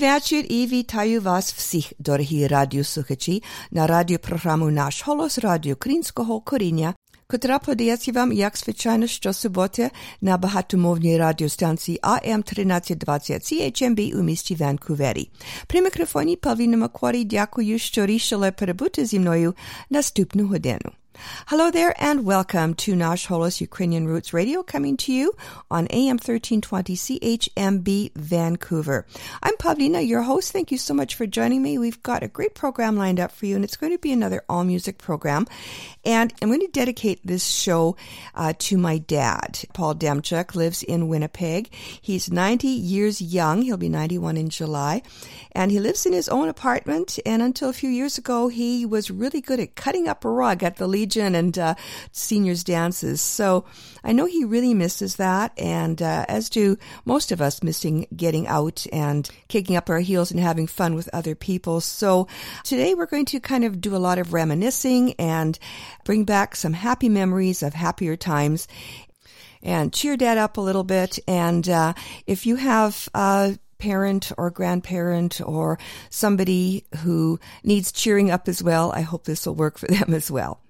Вечір і вітаю вас всіх, дорогі радіослухачі, на радіопрограму «Наш голос» радіо Українського коріння, котра подається вам, як звичайно, щосуботи на багатомовній радіостанції AM1320 CHMB у місті Ванкувері. При мікрофоні Павліна Макварі дякую, що рішили перебути зі мною наступну годину. Hello there and welcome to Nash Holos Ukrainian Roots Radio coming to you on AM 1320 CHMB Vancouver. I'm Pavlina, your host. Thank you so much for joining me. We've got a great program lined up for you and it's going to be another all music program. And I'm going to dedicate this show uh, to my dad. Paul Demchuk lives in Winnipeg. He's 90 years young. He'll be 91 in July. And he lives in his own apartment. And until a few years ago, he was really good at cutting up a rug at the And uh, seniors dances. So I know he really misses that. And uh, as do most of us missing getting out and kicking up our heels and having fun with other people. So today we're going to kind of do a lot of reminiscing and bring back some happy memories of happier times and cheer dad up a little bit. And uh, if you have a parent or grandparent or somebody who needs cheering up as well, I hope this will work for them as well.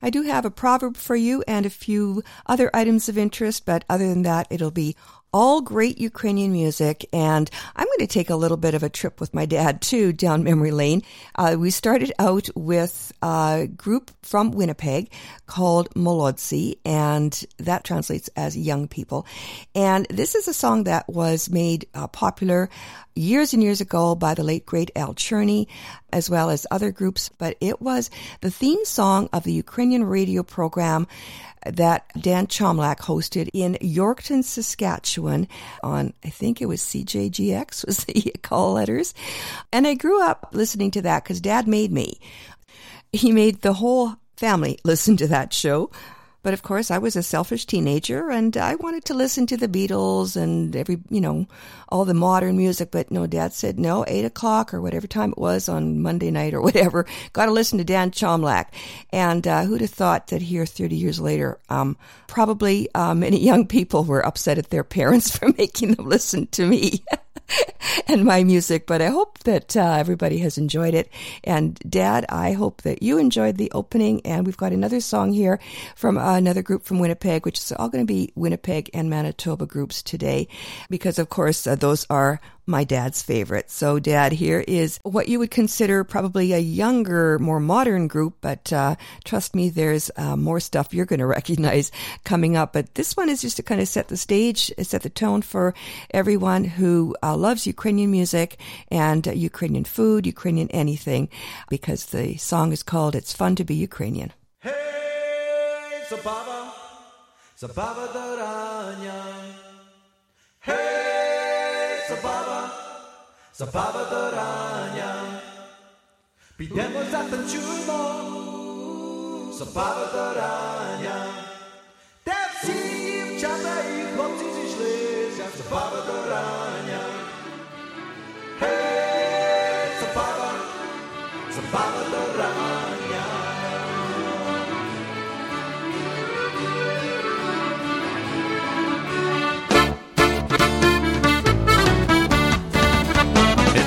I do have a proverb for you and a few other items of interest, but other than that, it'll be all great Ukrainian music. And I'm going to take a little bit of a trip with my dad too down memory lane. Uh, we started out with a group from Winnipeg called Molodzi, and that translates as young people. And this is a song that was made uh, popular years and years ago by the late great Al Cherney, as well as other groups. But it was the theme song of the Ukrainian radio program that Dan Chomlak hosted in Yorkton, Saskatchewan on, I think it was CJGX was the call letters. And I grew up listening to that because dad made me. He made the whole family listen to that show. But of course, I was a selfish teenager and I wanted to listen to the Beatles and every, you know, all the modern music. But no, dad said no, eight o'clock or whatever time it was on Monday night or whatever. Got to listen to Dan Chomlak. And uh, who'd have thought that here 30 years later, um, probably uh, many young people were upset at their parents for making them listen to me. and my music, but I hope that uh, everybody has enjoyed it. And Dad, I hope that you enjoyed the opening. And we've got another song here from uh, another group from Winnipeg, which is all going to be Winnipeg and Manitoba groups today, because of course uh, those are my dad's favorite. So, Dad, here is what you would consider probably a younger, more modern group, but uh, trust me, there's uh, more stuff you're going to recognize coming up. But this one is just to kind of set the stage, set the tone for everyone who uh, loves Ukrainian music and uh, Ukrainian food, Ukrainian anything, because the song is called It's Fun to Be Ukrainian. Hey, Zabava, Zabava Daranya. zabawa do rania. Pidemo, zatańczujmy, zabawa do rania. Te wsi i chłopcy dziś leżą, zabawa do rania. Hej!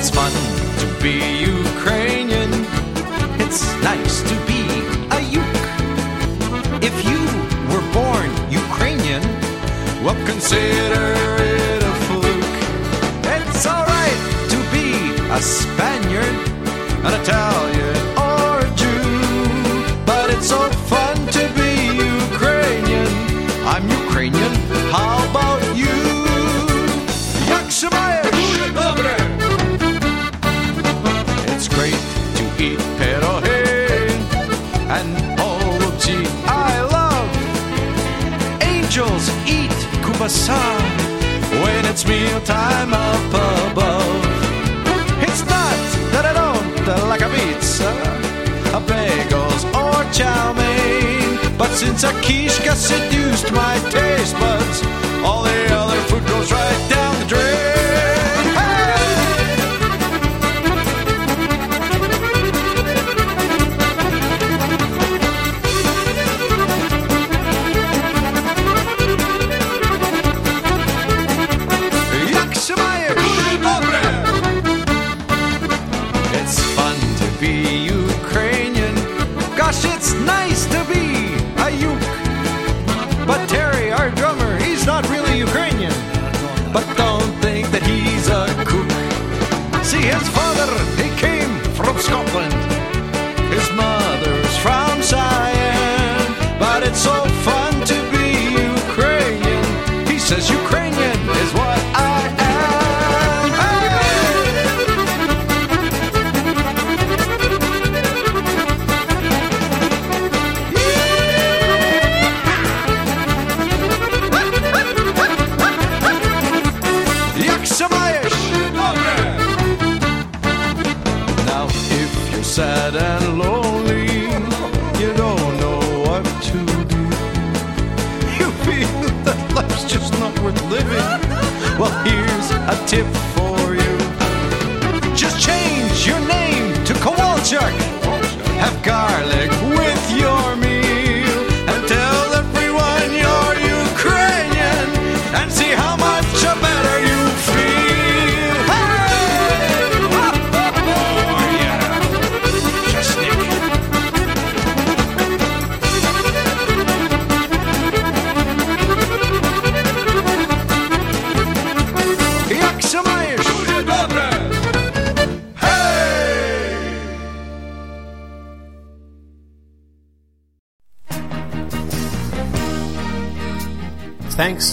It's fun to be Ukrainian. It's nice to be a Uk. If you were born Ukrainian, well, consider it a fluke. It's alright to be a Spaniard, an Italian, Angels eat kubasa when it's mealtime up above. It's not that I don't like a pizza, a bagels or chow mein, but since a quiche got seduced my taste buds, all the other food goes right down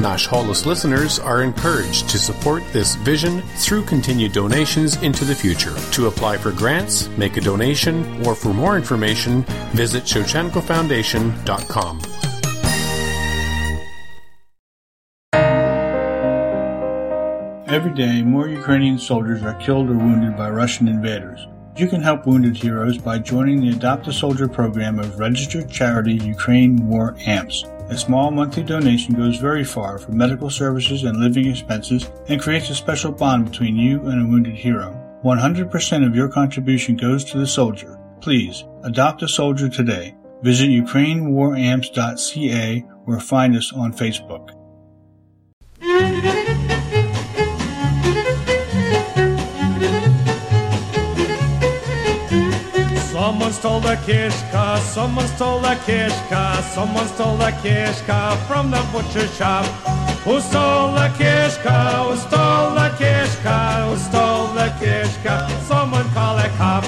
Nash Holos listeners are encouraged to support this vision through continued donations into the future. To apply for grants, make a donation, or for more information, visit ShevchenkoFoundation.com. Every day, more Ukrainian soldiers are killed or wounded by Russian invaders. You can help wounded heroes by joining the Adopt a Soldier program of registered charity Ukraine War AMPS. A small monthly donation goes very far for medical services and living expenses and creates a special bond between you and a wounded hero. 100% of your contribution goes to the soldier. Please, adopt a soldier today. Visit ukrainewaramps.ca or find us on Facebook. Stole the kishka, someone stole the kishka, someone stole the kishka from the butcher shop. Who stole the kishka? Who stole the kishka? Who stole the kishka? Someone call a cop.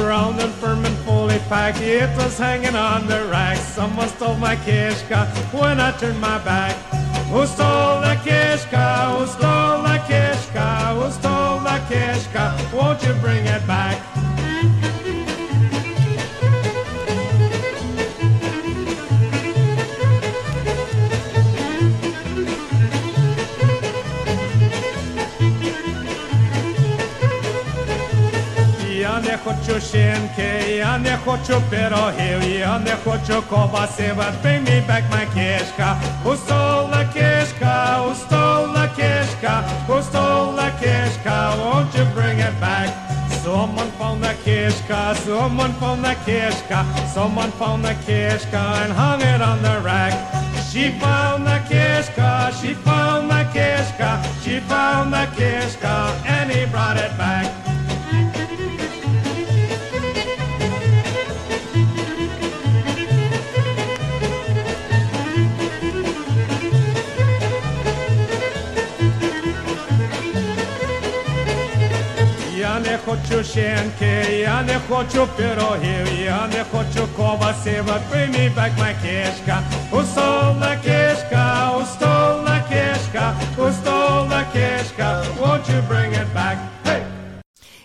Round and firm and fully packed, it was hanging on the rack. Someone stole my kishka when I turned my back. Who stole the kishka? Who stole the kishka? Who stole the kishka? Won't you bring it back? хочу шинки, я не хочу пирогів, я не хочу ковбаси, but bring me back my кишка. Who stole the кишка? Who stole the кишка? Who stole the кишка? Won't you bring it back? Someone found the kishka, someone found the kishka, someone found the kishka and hung it on the rack. She found the kishka, she found the kishka, she found the kishka, and he brought it back. хочу шинки, я не хочу пирогів, я не хочу ковбаси, but bring me back my кишка. Who stole the кишка? Who stole the кишка? Who stole the кишка? Won't you bring it back? Hey!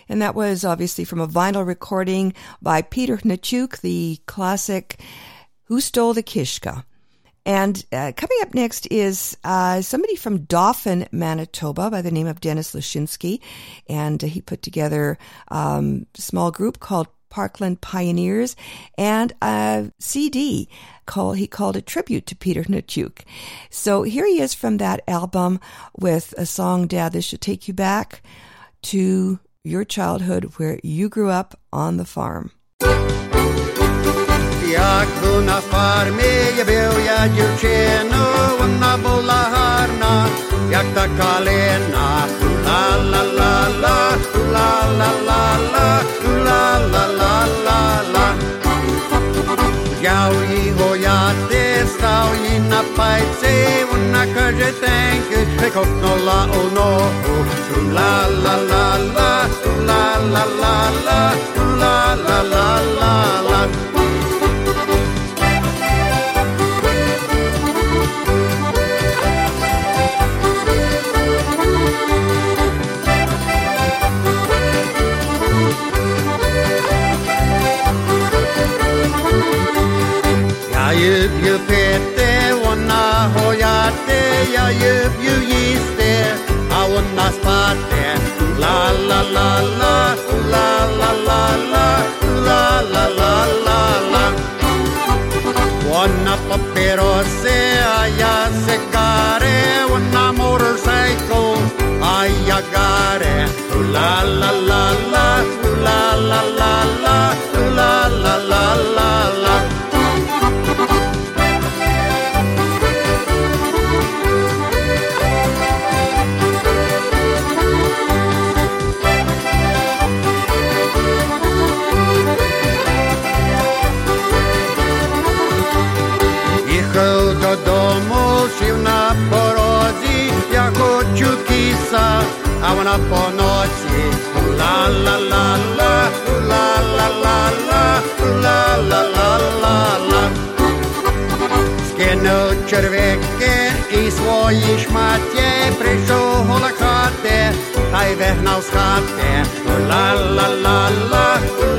And that was obviously from a vinyl recording by Peter Hnachuk, the classic Who Stole the Kishka. And uh, coming up next is uh, somebody from Dauphin, Manitoba, by the name of Dennis Lashinsky, and he put together um, a small group called Parkland Pioneers, and a CD called he called a tribute to Peter Natuk. So here he is from that album with a song, Dad, this should take you back to your childhood where you grew up on the farm. Jak tu na farmie był ja dziewczyną, ona była harna, jak ta kalena. La la la la, la la la la, la la la la la. Wziął i hojaty, stał i na pajce, ona każe tęky, że kopnęła o la la la, la la la la la. Jag bjuder giste, I wanna spate. La la la la, la la la la, la la la la la. Wanna papyrose, I cigare, wanna motorcycle, got it. La la la la, la la la la, la la la la la. I went up all North Street. La la la la, la la la la, la la la la la. Skinął czerwiekiem i swojej szmacie przyszło hola chatę, taj wehnał z chatę. La la la la,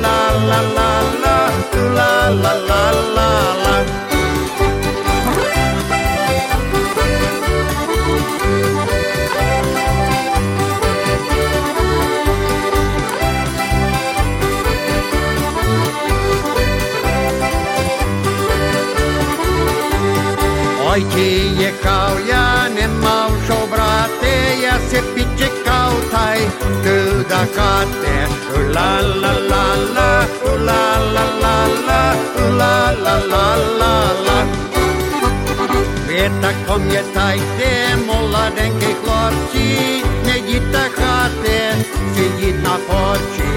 la la la la, la la la la la. Ojke je kao ja, nemao šo brate, ja se piče kao taj, tu da kate. La la la la, la la la la, la la la la la. Petak kom je taj te, mladenke hlorci, ne gita hate, sidi na poči.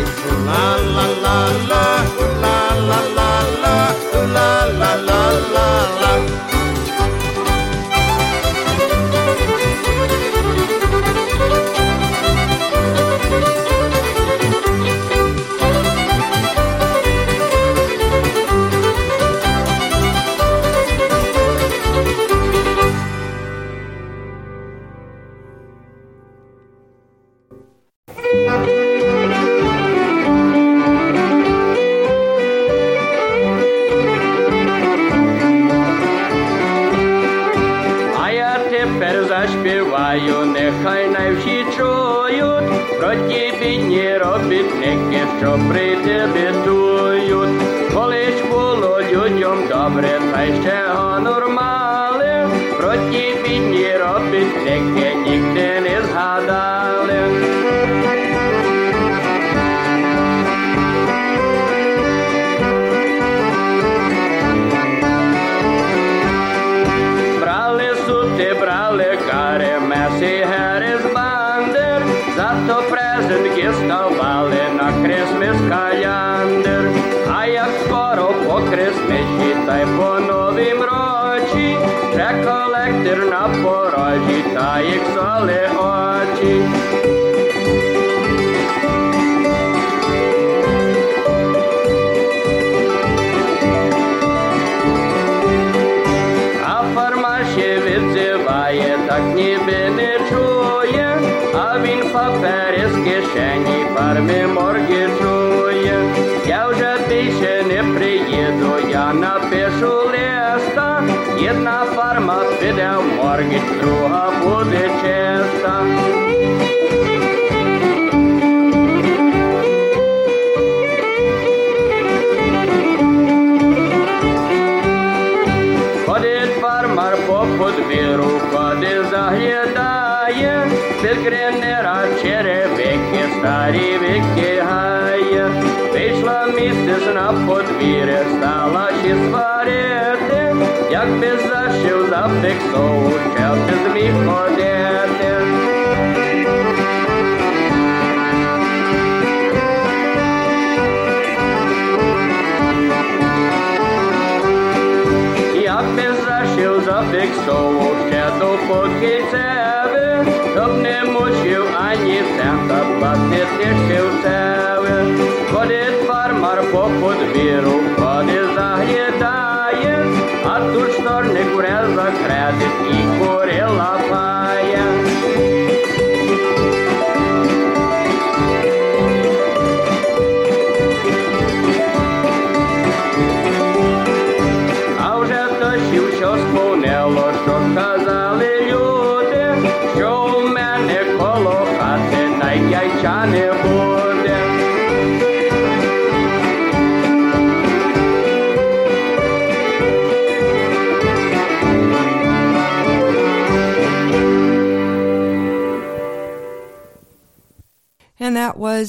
La la la la, la la la la, la la la la la. Csak rétél bétúl jut, Kalicsból, hogy jutjon Gabriel із кишені фарми моргічує, я вже більше не приїду, я напишу листа, Єдна фарма піде в моргіч, друга буде чиста. Ходить фармар по подвіру, ходи загір. tjere vekke stari vekke haje Vešla mistesna pod vire stala će svarete Jak bez zašev zapek so učel te zmi hodete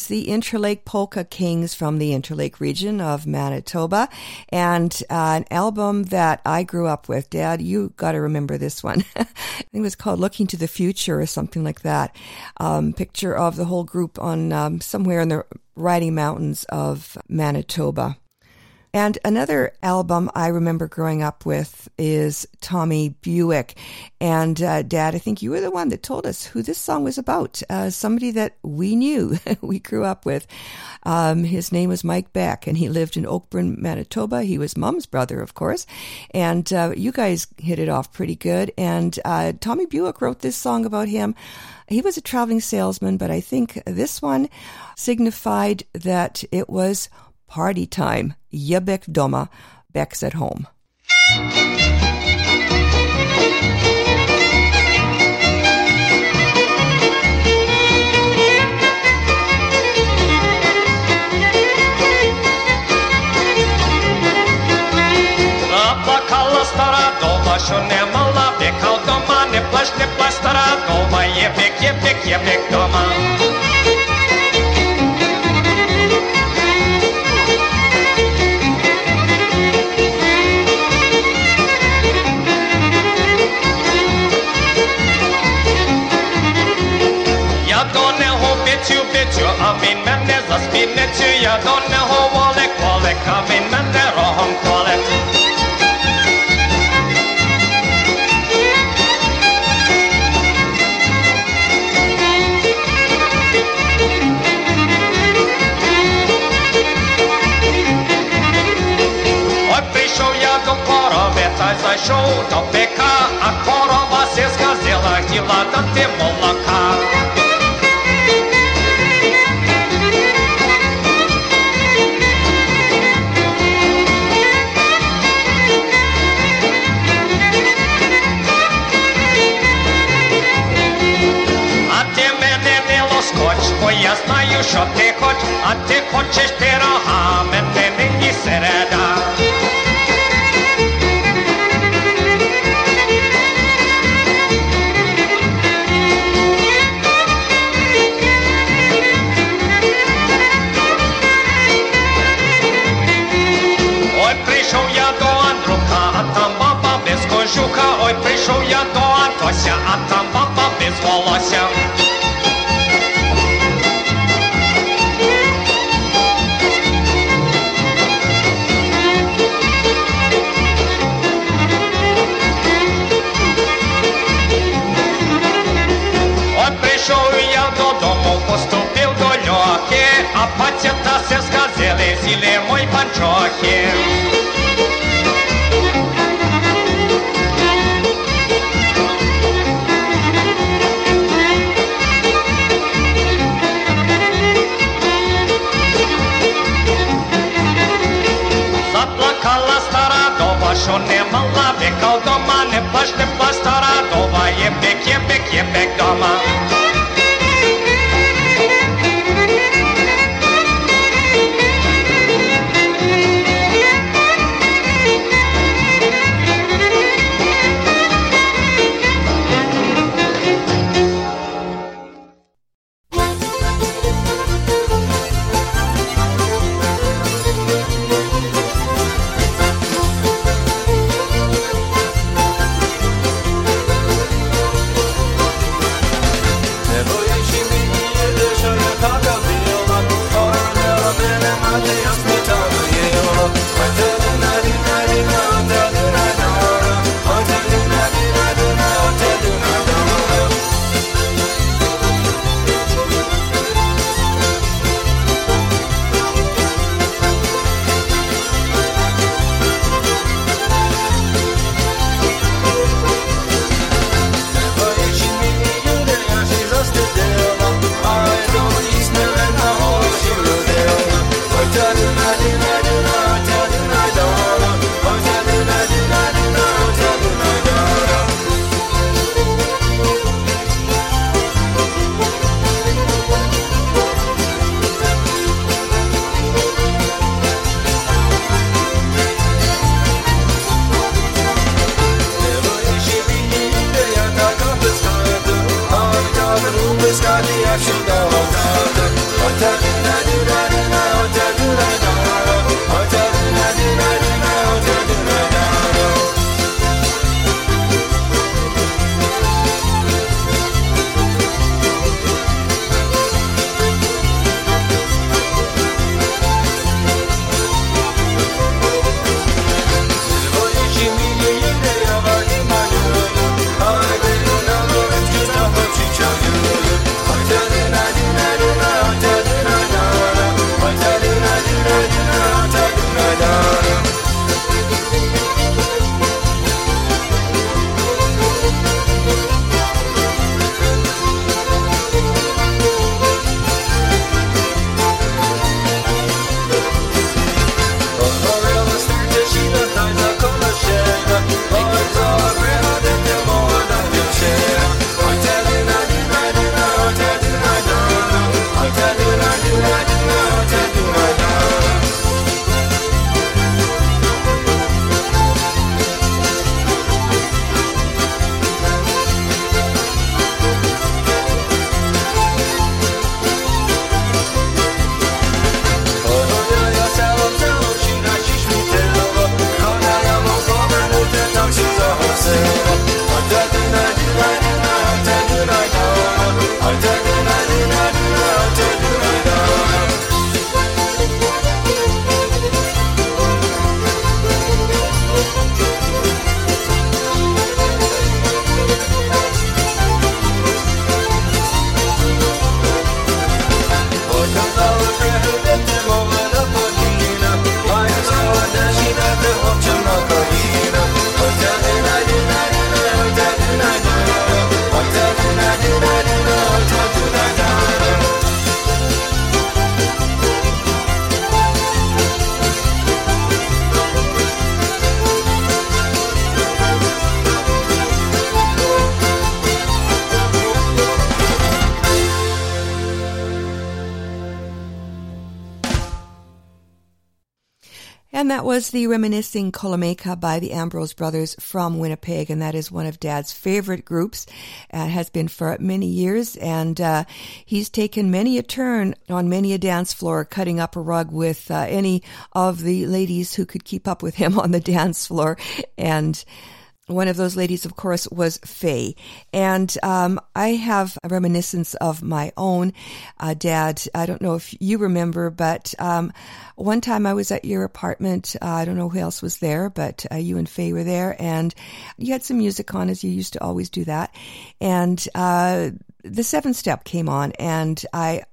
the Interlake Polka Kings from the Interlake region of Manitoba, and uh, an album that I grew up with. Dad, you got to remember this one. I think it was called "Looking to the Future" or something like that. Um, picture of the whole group on um, somewhere in the riding mountains of Manitoba. And another album I remember growing up with is Tommy Buick. And uh, Dad, I think you were the one that told us who this song was about. Uh, somebody that we knew, we grew up with. Um, his name was Mike Beck, and he lived in Oakburn, Manitoba. He was Mom's brother, of course. And uh, you guys hit it off pretty good. And uh, Tommy Buick wrote this song about him. He was a traveling salesman, but I think this one signified that it was party time. Yebek Doma. Beck's at home. jag donne ho wolle kvalle Ka min män där прийшов я до корови та зайшов до пека А корова сільська зела, хотіла ти молока Jos ateekot, ateekot siis terä haamen was the reminiscing Kolomeka by the Ambrose Brothers from Winnipeg, and that is one of Dad's favorite groups. Uh, has been for many years, and uh, he's taken many a turn on many a dance floor, cutting up a rug with uh, any of the ladies who could keep up with him on the dance floor, and one of those ladies, of course, was Faye. And um, I have a reminiscence of my own uh, dad. I don't know if you remember, but um, one time I was at your apartment. Uh, I don't know who else was there, but uh, you and Faye were there, and you had some music on, as you used to always do that. And uh, the seven step came on, and I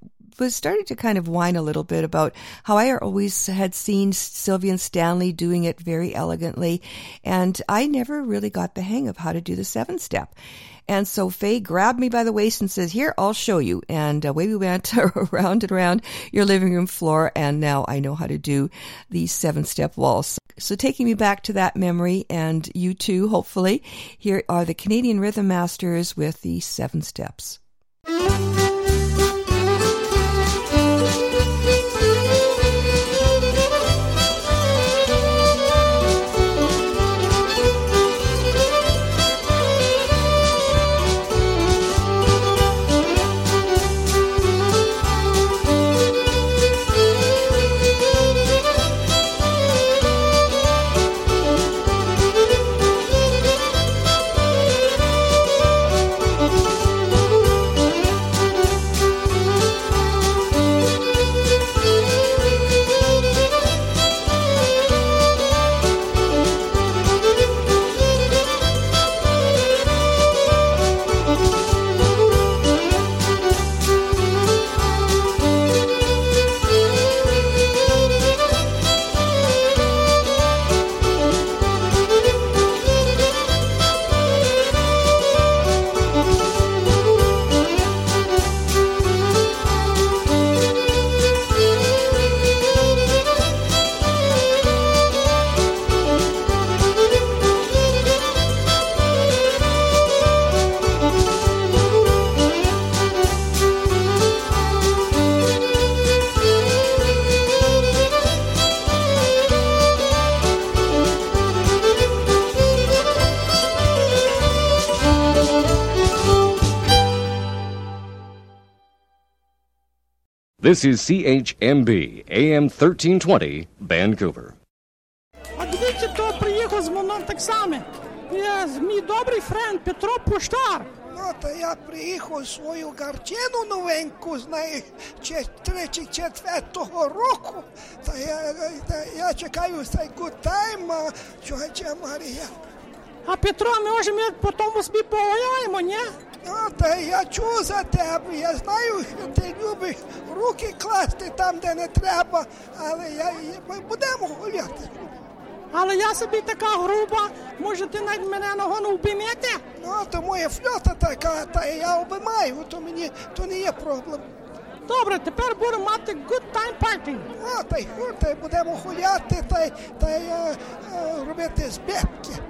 was starting to kind of whine a little bit about how I always had seen Sylvia and Stanley doing it very elegantly, and I never really got the hang of how to do the seven step. And so Faye grabbed me by the waist and says, Here, I'll show you. And uh, away we went around and around your living room floor. And now I know how to do the seven step waltz. So taking me back to that memory and you too, hopefully, here are the Canadian Rhythm Masters with the seven steps. This is CHMB, AM 1320, Vancouver. Gdje to prijehozmo friend Petro Puštar. No, to ja prijehao svoju garčenu novenku, znaj, če, treći četvrtog roku. Da ja, da ja čekaju taj good time, čoveče Marija. A Petro, možemo potom uspjeti nje? Ну, та я чув за тебе, я знаю, що ти любиш руки класти там, де не треба, але я, ми будемо гуляти. Але я собі така груба, може ти навіть мене ногону вбимете? Ну, то моя фльота така, та я обіймаю, то мені то не є проблем. Добре, тепер будемо мати good time party. Ну, та й хуй, та й будемо гуляти, та й, та й е, е, робити збитки.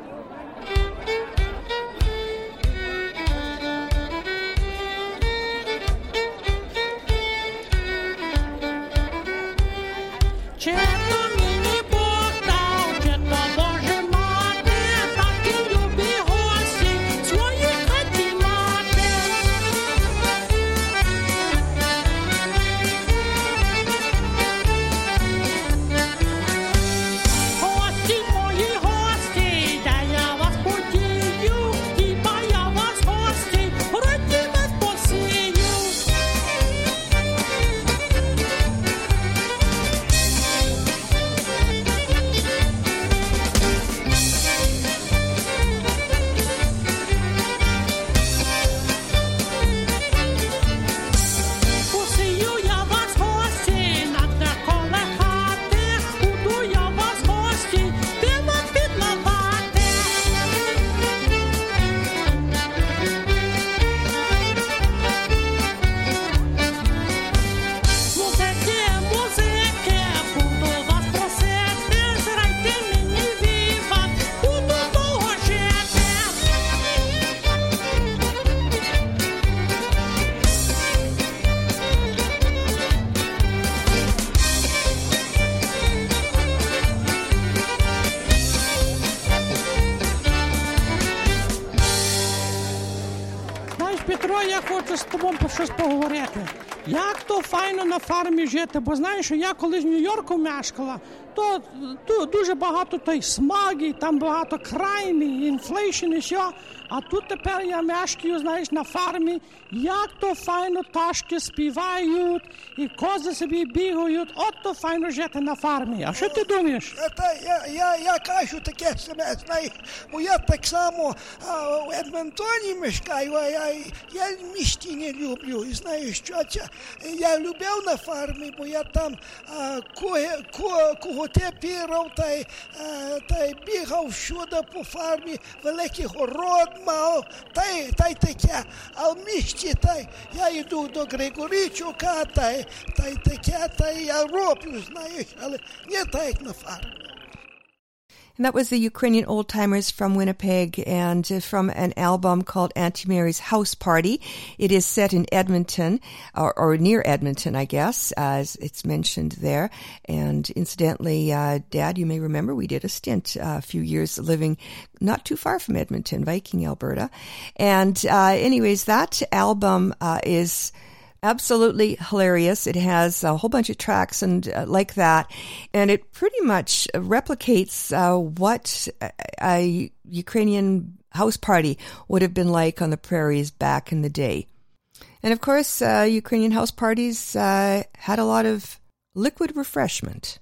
Як то файно на фармі жити, бо знаєш, що я колись в Нью-Йорку мешкала, то, то дуже багато той смаги, там багато краймі, інфлейшн і все. А тут тепер я мешкаю, знаєш, на фармі. Як то файно пташки співають, і кози собі бігають, от то файно жити на фармі. А що ти думаєш? Та я, я, я кажу таке саме, знаєш, бо я так само а, в Едмонтоні мешкаю, а я, я місті не люблю. І знаєш, що? Я любив на фармі, бо я там а, кого, кого те пірав, та й, а, та й бігав всюди по фармі, великий город мав, та й, та й таке. А в місті та й, я йду до Григорійчука, та й, та That was the Ukrainian old timers from Winnipeg and uh, from an album called Auntie Mary's House Party. It is set in Edmonton or, or near Edmonton, I guess, as it's mentioned there. And incidentally, uh, Dad, you may remember we did a stint uh, a few years living not too far from Edmonton, Viking, Alberta. And uh, anyways, that album uh, is absolutely hilarious. It has a whole bunch of tracks and uh, like that, and it pretty much replicates uh, what a, a Ukrainian house party would have been like on the prairies back in the day. And of course, uh, Ukrainian house parties uh, had a lot of liquid refreshment.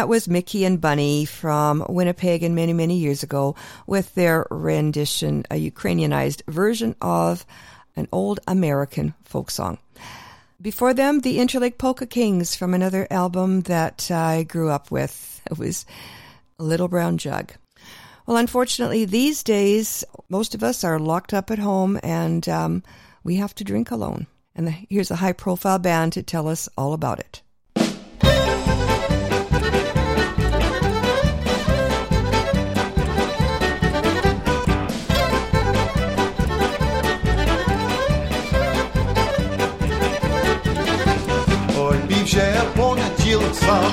That was Mickey and Bunny from Winnipeg and many, many years ago with their rendition, a Ukrainianized version of an old American folk song. Before them, the Interlake Polka Kings from another album that I grew up with. It was Little Brown Jug. Well, unfortunately, these days, most of us are locked up at home and um, we have to drink alone. And here's a high profile band to tell us all about it. piše plonja cijelog sam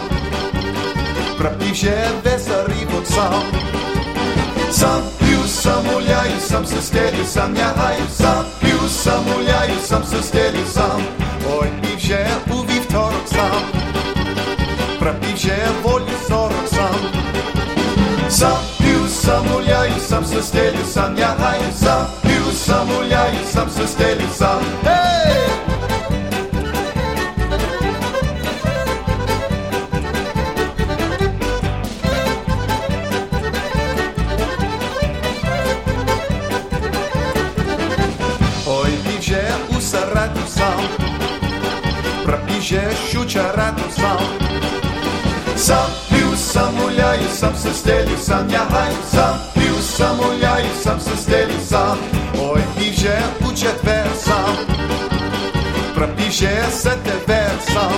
Prapiše vesari pod sam Sam piju, sam uljaju, sam se stelju, sam jahaju Sam piju, sam uljaju, sam se stelju, sam Oj, piše u vivtorog sam Prapiše volju sorog sam Sam piju, sam uljaju, sam se stelju, sam jahaju Sam piju, sam uljaju, sam se stelju, sam Hej! щуча раду сам. Сам п'ю, сам гуляю, сам се стелю, сам лягаю, сам п'ю, сам гуляю, сам се стелю, сам. Ой, півже у четвер сам, пропіже сетевер сам.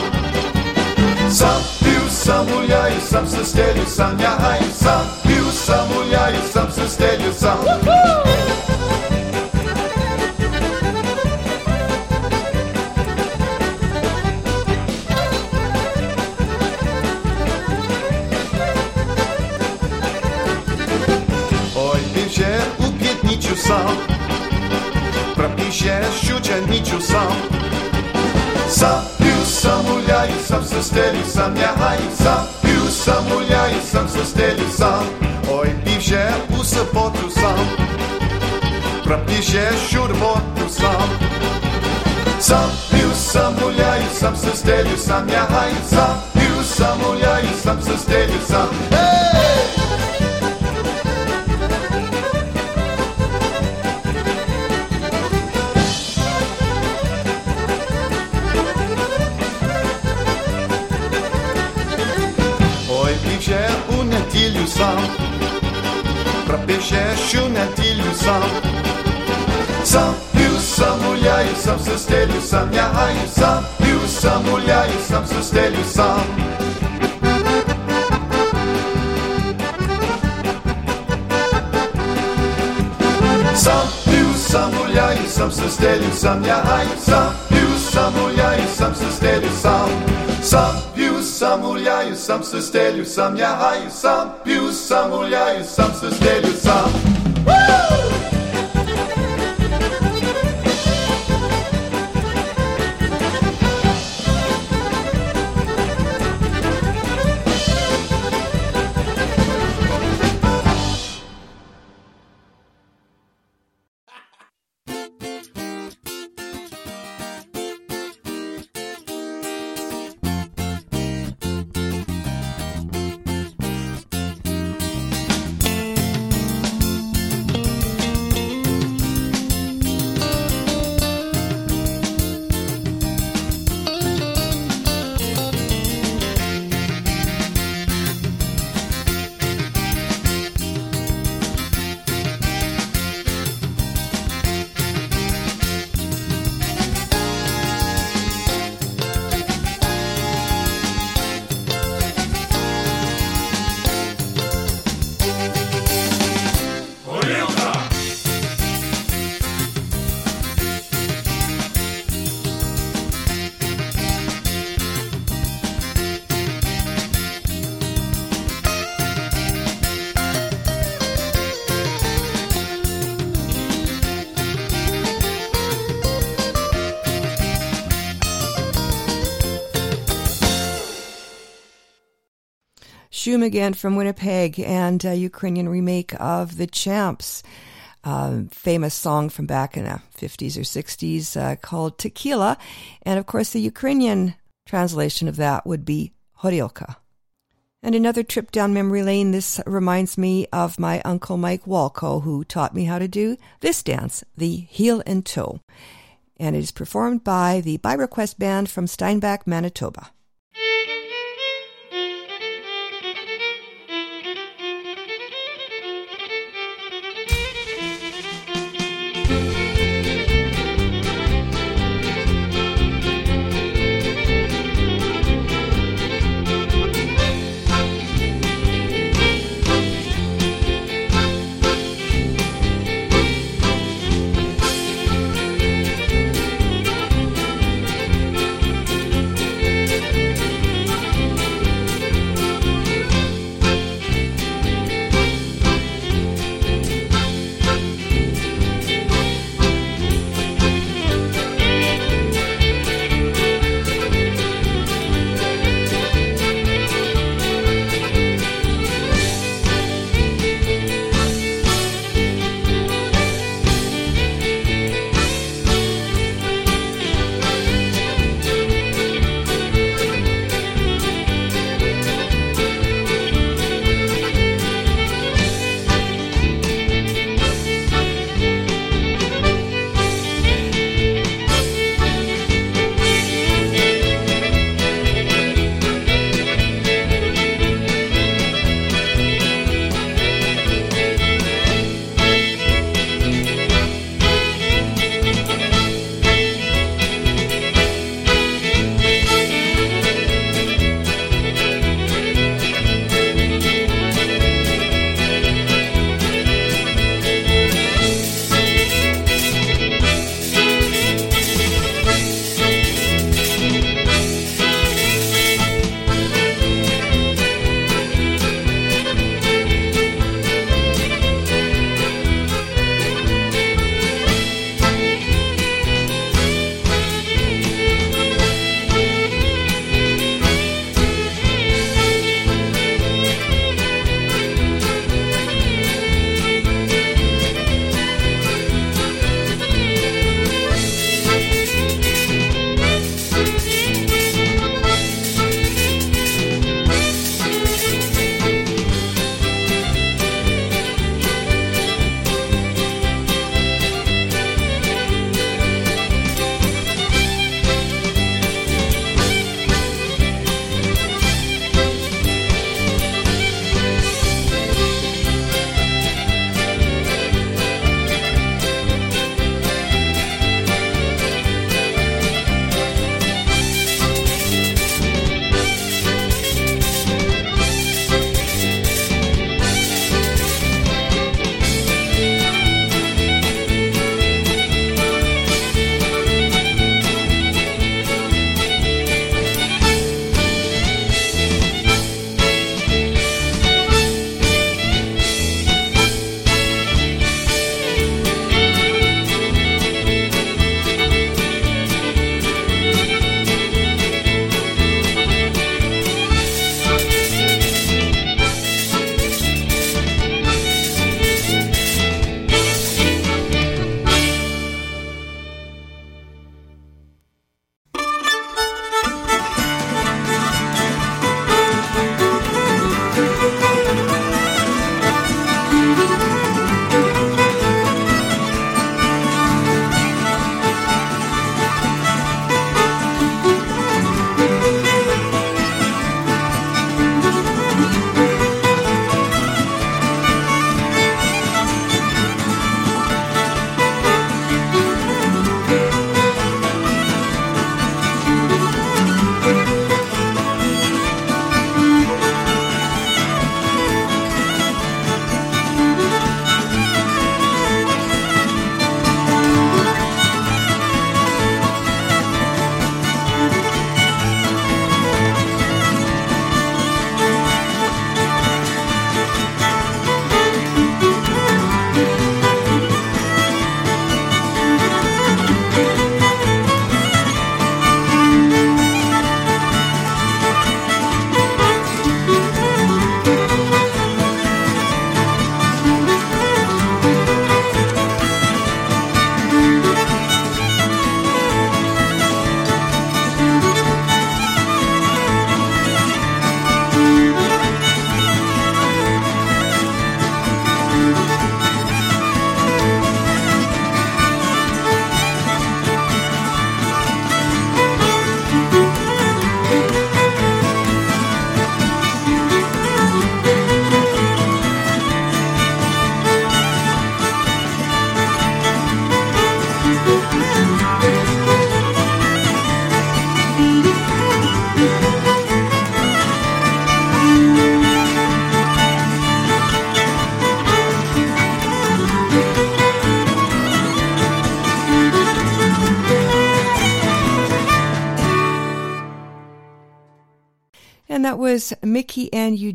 Сам п'ю, сам гуляю, сам се стелю, сам лягаю, сам п'ю, сам гуляю, сам се стелю, сам. susterica miała i sam, piusa sam, i sam susterica. Oj, piše u sobotu sam, prapiše šurmotu sam. Sam piusa sam, mulher, sam susterica miała i sam. sam se stelju sam Sam piju, sam uljaju, sam se stelju sam ja haju Sam piju, sam uljaju, sam se stelju sam Sam piju, sam uljaju, sam se stelju sam ja haju Sam piju, sam uljaju, sam se stelju sam Woo! Again from Winnipeg and a Ukrainian remake of The Champs, famous song from back in the 50s or 60s uh, called Tequila. And of course, the Ukrainian translation of that would be Horilka. And another trip down memory lane, this reminds me of my uncle Mike Walco, who taught me how to do this dance, the heel and toe. And it is performed by the By Request Band from Steinbach, Manitoba.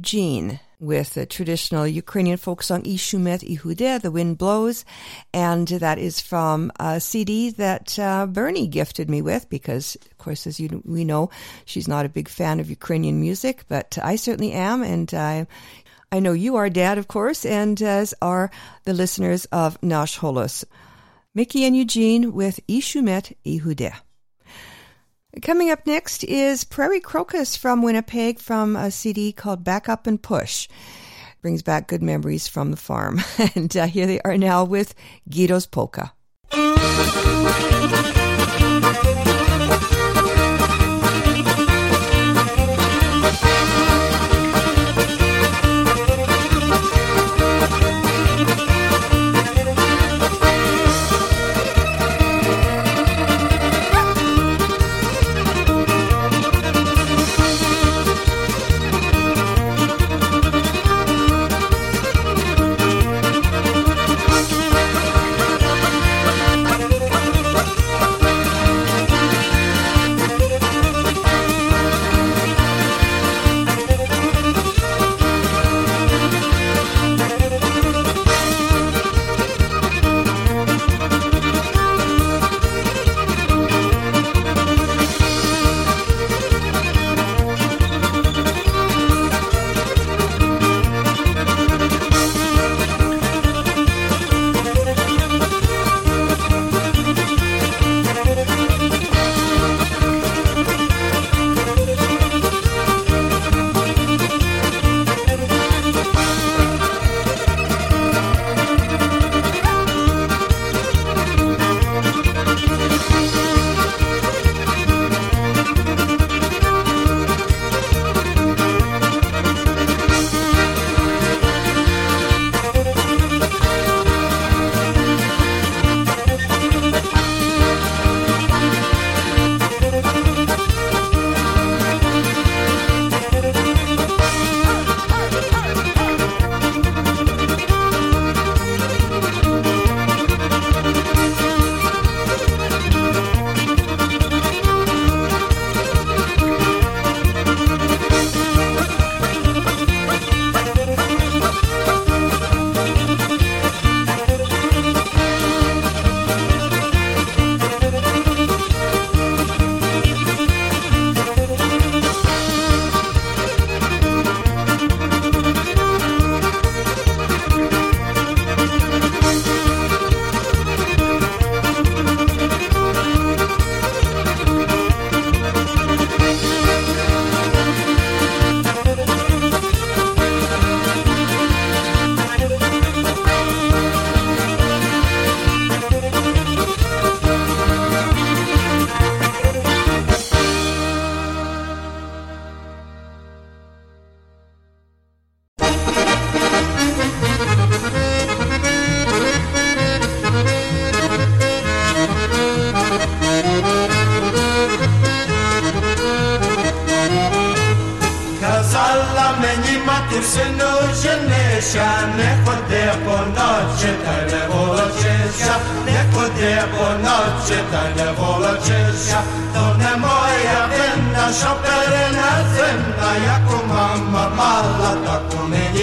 Eugene with the traditional Ukrainian folk song Ishumet Ihude, The Wind Blows. And that is from a CD that uh, Bernie gifted me with because, of course, as you, we know, she's not a big fan of Ukrainian music, but I certainly am. And I, I know you are, Dad, of course, and as are the listeners of Nash Holos. Mickey and Eugene with Ishumet Ihude. Coming up next is Prairie Crocus from Winnipeg from a CD called Back Up and Push. Brings back good memories from the farm. and uh, here they are now with Guido's Polka.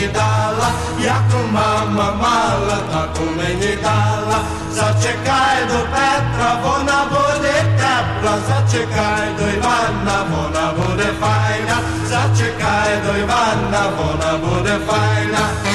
meni dala, mama mala, tako meni dala. Začekaj do Petra, ona bude tepla, začekaj do Ivana, ona bude fajna, začekaj do Ivana, ona bude fajna.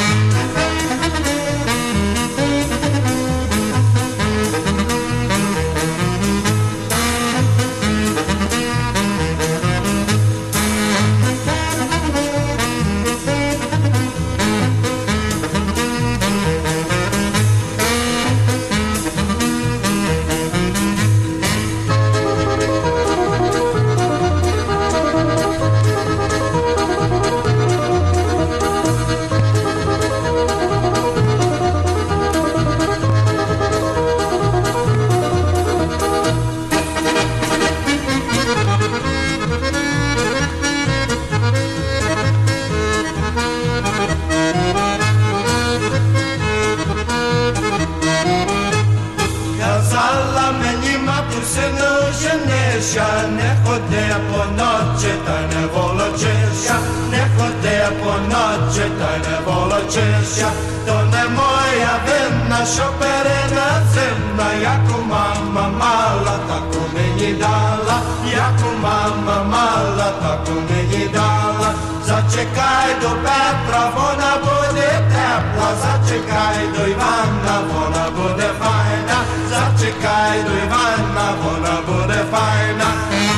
zaczekaj do Iwana, ona bude fajna, zaczekaj do Iwana, ona fajna.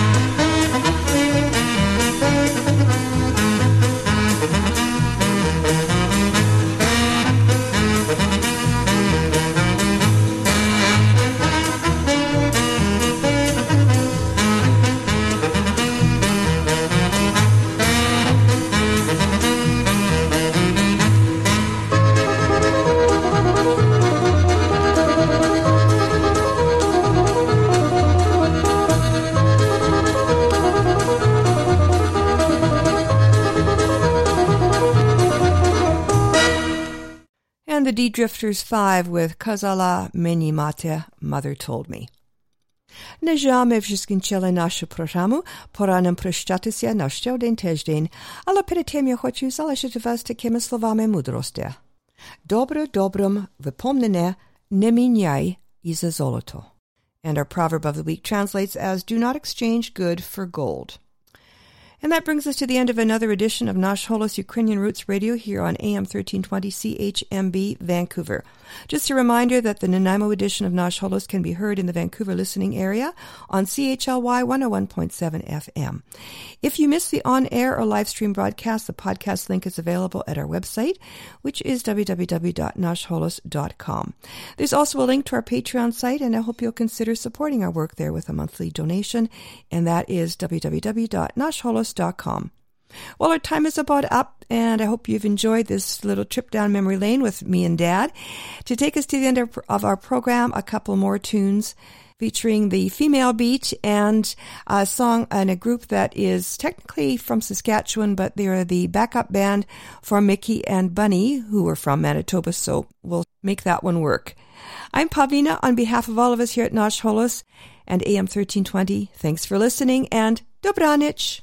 D Drifters 5 with Kazala Meni Mate, Mother Told Me. На жаль, ми вже скінчили нашу програму. Пора нам прощатися на ще один тиждень, але перед тим я хочу залишити вас такими словами мудрості. Добре добром випомнене не міняй і за золото. And our proverb of the week translates as Do not exchange good for gold. And that brings us to the end of another edition of Nash Holos Ukrainian Roots Radio here on AM 1320 CHMB Vancouver. Just a reminder that the Nanaimo edition of Nash Holos can be heard in the Vancouver listening area on CHLY 101.7 FM. If you missed the on-air or live stream broadcast, the podcast link is available at our website, which is www.nashholos.com. There's also a link to our Patreon site, and I hope you'll consider supporting our work there with a monthly donation, and that is www.nashholos.com. Well, our time is about up, and I hope you've enjoyed this little trip down memory lane with me and Dad. To take us to the end of, our program, a couple more tunes featuring the female beat and a song and a group that is technically from Saskatchewan, but they're the backup band for Mickey and Bunny, who are from Manitoba, so we'll make that one work. I'm Pavlina on behalf of all of us here at Nash Holos and AM 1320. Thanks for listening and Dobranich!